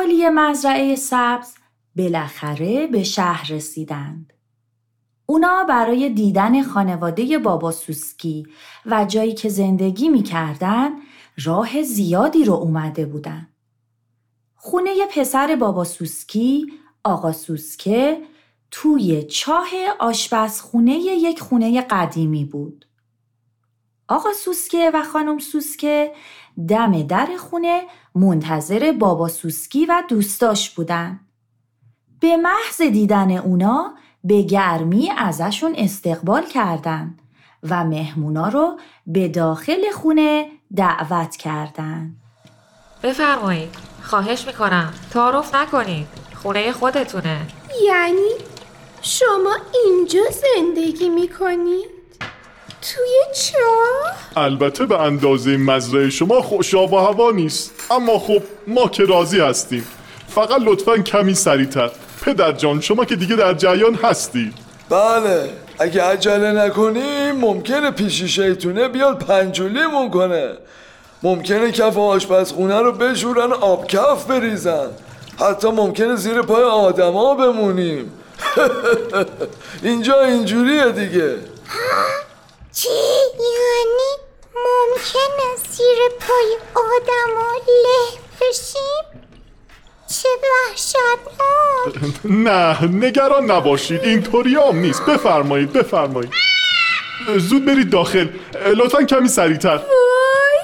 اهالی مزرعه سبز بالاخره به شهر رسیدند. اونا برای دیدن خانواده بابا سوسکی و جایی که زندگی می‌کردن راه زیادی رو اومده بودن. خونه پسر بابا سوسکی، آقا سوسکه، توی چاه آشپزخونه یک خونه قدیمی بود. آقا سوسکه و خانم سوسکه دم در خونه منتظر بابا سوسکی و دوستاش بودن. به محض دیدن اونا به گرمی ازشون استقبال کردن و مهمونا رو به داخل خونه دعوت کردن. بفرمایید خواهش می‌کنم تعارف نکنید خونه خودتونه یعنی شما اینجا زندگی می‌کنید؟ توی چاه؟ البته به اندازه مزرعه شما خوش آب و هوا نیست. اما خب ما که راضی هستیم. فقط لطفا کمی سریعتر. پدر جان شما که دیگه در جریان هستی. بله. اگه عجله نکنیم ممکنه پیشی شیطونه بیاد پنجولیمون کنه. ممکنه کف آشپزخونه رو بشورن آب کف بریزن. حتی ممکنه زیر پای آدما بمونیم. اینجا اینجوریه دیگه. چی؟ یعنی ممکنه زیر پای آدما له بشیم؟ چه وحشتناک نه نگران نباشید اینطوری هم نیست. بفرمایید بفرمایید. زود برید داخل. لطفا کمی سریعتر. وای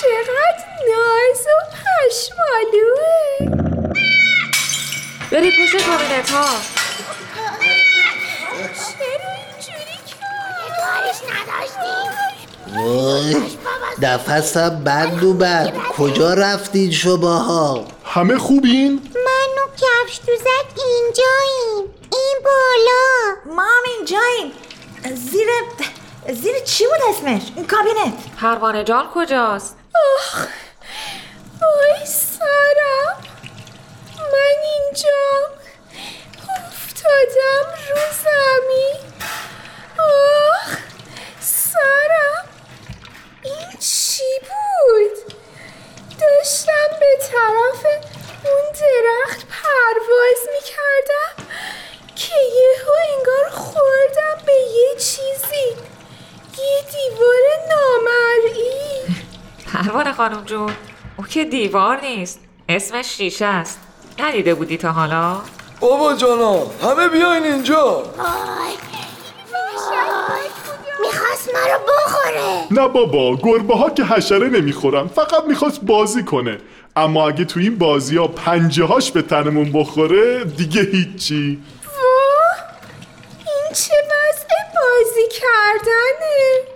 چقدر ناز و پشمالوه برید پشت کابینت ها نفسم بند اومد کجا رفتین شماها؟ همه خوبین؟ من و کفش دوزک اینجاییم. این بالا. ما هم اینجاییم. زیر زیر چی بود اسمش؟ این کابینت. پروانه جان کجاست؟ وای سرم. من اینجام افتادم رو زمین آخ سرم این چی بود داشتم به طرف اون درخت پرواز می‌کردم که یهو انگار خوردم به یه چیزی یه دیوار نامرئی پروانه خانم جون. او که دیوار نیست. اسمش شیشه است. ندیده بودی تا حالا؟ بابا جانا همه بیاین اینجا. وای می‌خواست ما رو بخوره. نه بابا گربه ها که حشره نمی‌خورن فقط می‌خواست بازی کنه. اما اگه تو این بازی ها پنجه هاش به تنمون بخوره دیگه هیچی. واه این چه وضع بازی کردنه.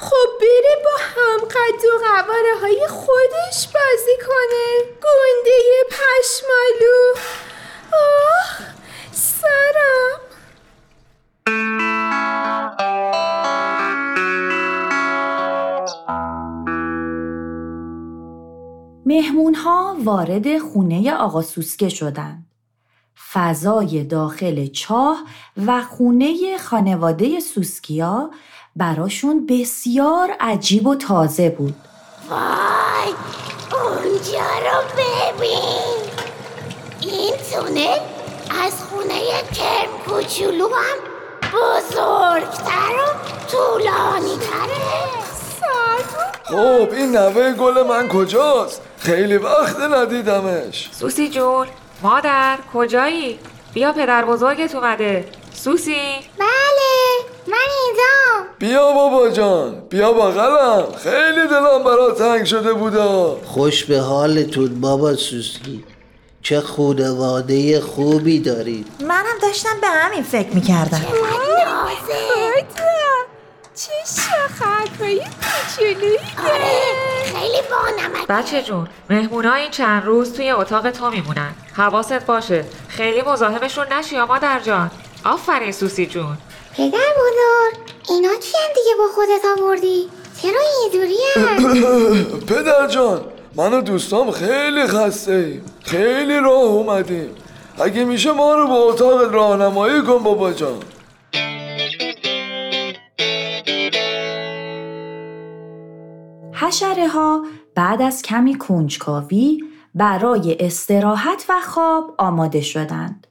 خب بره با هم قد و قواره های خودش بازی کنه. گنده پشمالو. آه سرم. مهمون ها وارد خونه آقا سوسکه شدند. فضای داخل چاه و خونه خانواده سوسکیا براشون بسیار عجیب و تازه بود. وای اونجا رو ببین. این تونه از خونه کرم کوچولو هم بزرگتر و طولانی تره خب این نوه گل من کجاست؟ خیلی وقت ندیدمش. سوسی جون مادر کجایی؟ بیا پدر بزرگت اومده. سوسی. بله من بیا بابا جان بیا بغلم خیلی دلم برات تنگ شده بودا. خوش به حالتون بابا سوسکی. چه خونواده خوبی دارید منم داشتم به همین فکر می‌کردم. چه شاخکهای کوچولویی آره خیلی بانمک بچه جون مهمونا این چند روز توی اتاق تو میمونن. حواست باشه خیلی مزاحمشون نشی یا مادر جان. آفرین سوسی جون. پدر بزرگ اینا چی هم دیگه با خودت آوردی؟ چرا اینجوری پدر جان من و دوستام خیلی خسته ایم خیلی راه اومدیم اگه میشه ما رو به اتاق راهنمایی کن بابا جان حشره ها بعد از کمی کنجکاوی برای استراحت و خواب آماده شدند.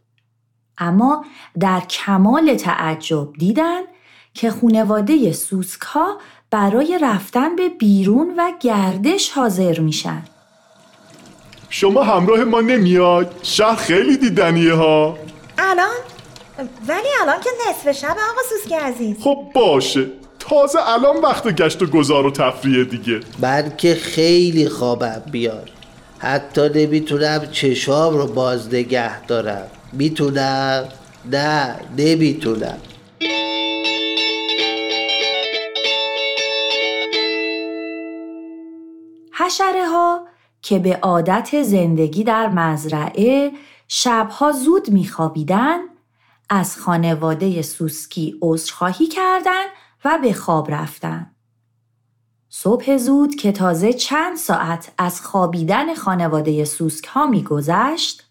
اما در کمال تعجب دیدند که خونواده سوسکا برای رفتن به بیرون و گردش حاضر میشن. شما همراه ما نمیاد؟ شهر خیلی دیدنیه ها. الان؟ ولی الان که نصف شب آقا سوسکی عزیز. خب باشه. تازه الان وقت گشت و گذار و تفریه دیگه. من که خیلی خوابم بیار حتی نمی‌تونم چشام رو باز نگه دارم. می‌تونم؟ نه نمی‌تونم حشره ها که به عادت زندگی در مزرعه شبها زود میخوابیدن از خانواده سوسکی عذرخواهی کردند و به خواب رفتن. صبح زود که تازه چند ساعت از خوابیدن خانواده سوسک ها میگذشت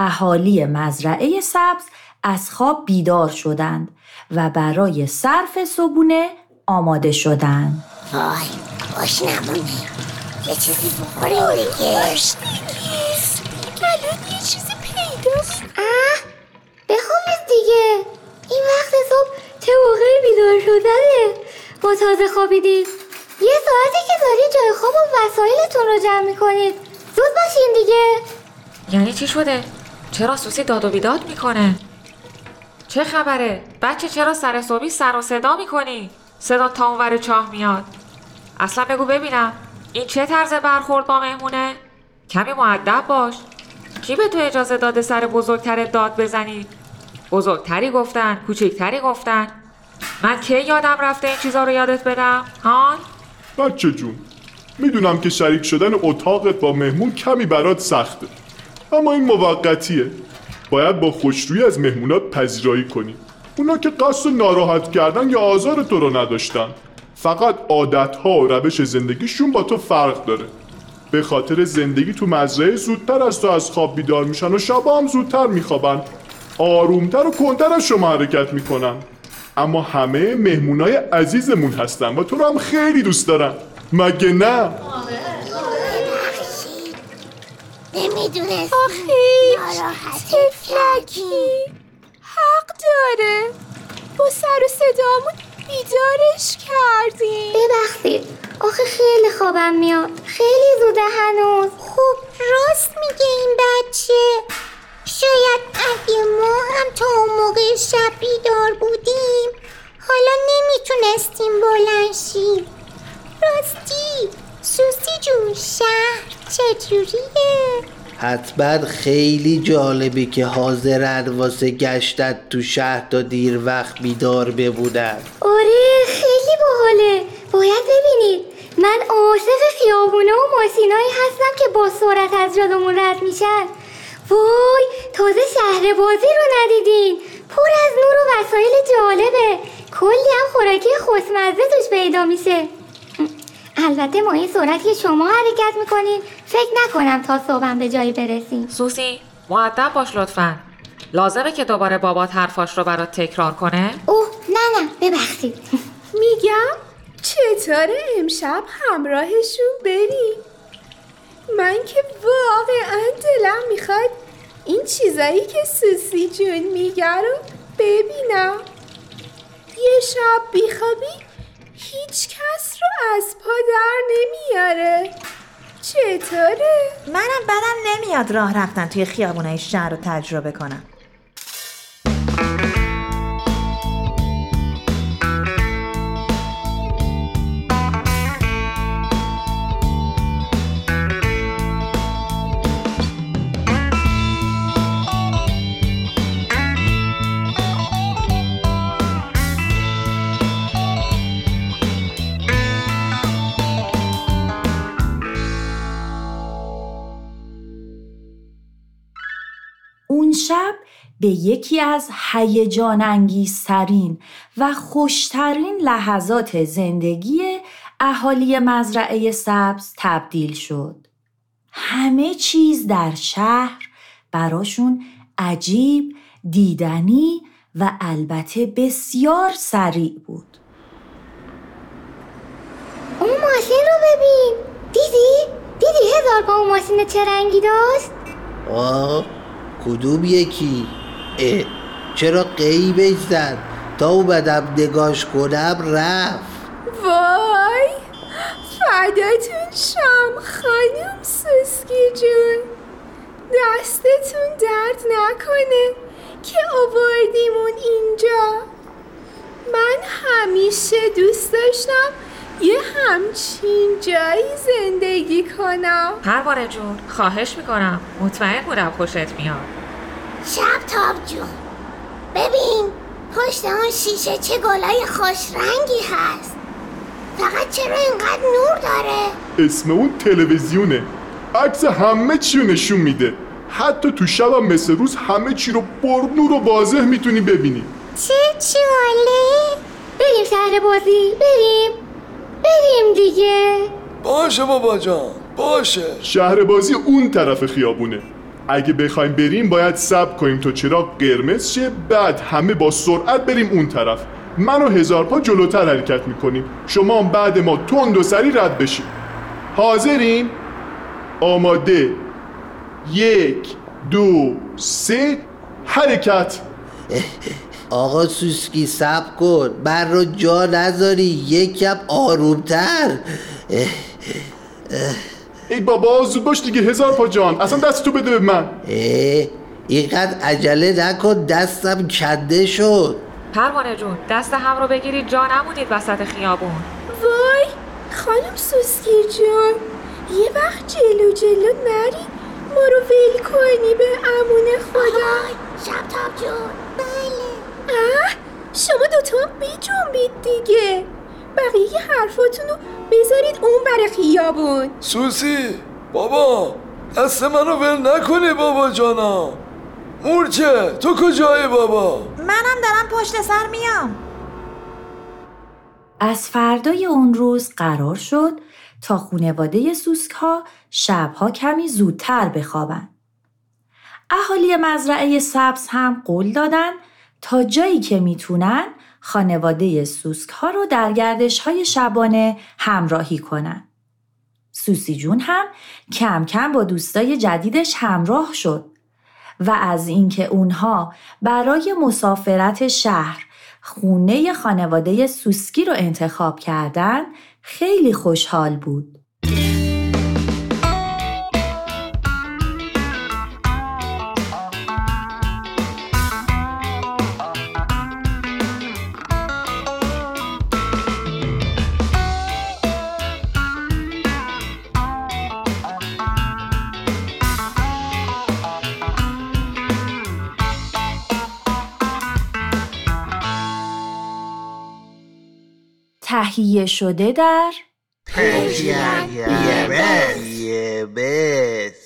اهالی مزرعه سبز از خواب بیدار شدند و برای صرف صبونه آماده شدند. وای باش نمونه یه چیزی بخوریم دیگه الان یه چیزی پیداست. اه بخوابید دیگه. این وقت صبح چه موقعی بیدار شدنه؟ با تازه خوابیدید یه ساعتی که داری جای خواب و وسایلتون رو جمع می‌کنید. زود باشین دیگه. یعنی چی شده؟ چرا سوسی داد و بیداد می‌کنه؟ چه خبره؟ بچه چرا سر صبحی سر و صدا می‌کنی؟ صدا تا اونور چاه میاد اصلا بگو ببینم این چه طرز برخورد با مهمونه؟ کمی معدب باش کی به تو اجازه داده سر بزرگترت داد بزنی؟ بزرگتری گفتن کوچکتری گفتن من کی یادم رفته این چیزا رو یادت بدم؟ هان؟ بچه جون می‌دونم که شریک شدن اتاقت با مهمون کمی برات سخته اما این موقتیه. باید با خوشرویی از مهمونات پذیرایی کنی. اونا که قصد ناراحت کردن یا آزار تو رو نداشتن. فقط عادتها و روش زندگیشون با تو فرق داره. به خاطر زندگی تو مزرعه زودتر از تو از خواب بیدار میشن و شبا هم زودتر میخوابن. آرومتر و کنتر از شما حرکت می‌کنن. اما همه مهمونای عزیزمون هستن و تو رو هم خیلی دوست دارن. مگه نه؟ نمی‌دونست. آخه تفلکی حق داره. با سر و صدامون بیدارش کردیم. ببخشید. آخه خیلی خوابم میاد. خیلی زوده هنوز. خب راست میگه این بچه. شاید اگه ما هم تا اون موقع شب بیدار بودیم حالا نمی‌تونستیم بلند شیم. راستی سوسی جون شهر. چجوریه؟ حتما خیلی جالبی که حاضرن واسه گشتن تو شهر تا دیر وقت بیدار بمونن. آره خیلی باحاله. باید ببینید من عاشق خیابونه و ماشینایی هستم که با سرعت از جلومون رد میشن. وای تازه شهر بازی رو ندیدین. پر از نور و وسایل جالبه. کلی هم خوراکی خوشمزه توش پیدا میشه. البته ما این سرعت که شما حرکت می‌کنین فکر نکنم تا صبحم به جایی برسیم. سوسی معدب باش لطفا. لازمه که دوباره بابات حرفاش رو برات تکرار کنه؟ اوه نه نه ببخشید. میگم چطوره امشب همراهشون بریم من که واقعا دلم می‌خواد این چیزایی که سوسی جون میگه رو ببینم. یه شب بیخوابی هیچ کس رو از پا در نمیاره چطوره؟ منم بدم نمیاد راه رفتن توی خیابونای شهر رو تجربه کنم به یکی از هیجان انگیزترین و خوشترین لحظات زندگی اهالی مزرعه سبز تبدیل شد. همه چیز در شهر براشون عجیب، دیدنی و البته بسیار سریع بود. اون ماشین رو ببین دیدی؟ دیدی هزار پا و ماشین چه رنگی داشت؟ آه کدوم یکی اه چرا قیبش زد؟ تا اومدم نگاش کنم رفت. وای فداتون شم خانم سوسکی جون. دستتون درد نکنه که آوردیمون اینجا. من همیشه دوست داشتم یه همچین جایی زندگی کنم. پروانه جون خواهش می‌کنم. مطمئن بودم خوشت میاد. شب تاب جون. ببین پشت اون شیشه چه گلای خوش رنگی هست. فقط چرا اینقدر نور داره؟ اسم اون تلویزیونه. عکس همه چی رو نشون میده. حتی تو شب هم مثل روز همه چی رو پرنور و واضح می‌تونی ببینی. چه چاله؟ بریم شهر بازی بریم. بریم دیگه. باشه بابا جان باشه. شهر بازی اون طرف خیابونه. اگه بخوایم بریم باید صبر کنیم تا چراغ قرمز شه بعد همه با سرعت بریم اون طرف. من و هزار پا جلوتر حرکت می‌کنیم. شما هم بعد ما تند و سری رد بشید حاضرین؟ آماده. یک دو سه. حرکت. آقا سوسکی سب کن. من رو جا نذاری. یکم آرومتر. اه، ای بابا زود باش دیگه. هزار پا جان. اصلا دست تو بده به من. اه، اینقدر عجله نکن. دستم کنده شد. پروانه جون دست هم رو بگیرید. جا نمونید وسط خیابون. وای خانم سوسکی جون یه وقت جلو جلو نری. ما رو ول کنی به امون خدا. شب تاب جون. بله. اه شما دوتا هم بیجنبید دیگه. بقیه حرفاتون رو بذارید اون بر خیابون. سوسی بابا دست منو ول نکنی بابا جانا. مورچه تو کجایی بابا؟ منم دارم پشت سر میام. از فردای اون روز قرار شد تا خونواده سوسک ها شبها کمی زودتر بخوابن. اهالی مزرعه سبز هم قول دادن تا جایی که می‌تونن خانواده سوسک ها رو در گردش های شبانه همراهی کنن. سوسی جون هم کم کم با دوستای جدیدش همراه شد و از اینکه اونها برای مسافرت شهر خونه خانواده سوسکی رو انتخاب کردن خیلی خوشحال بود. تهیه شده در بس.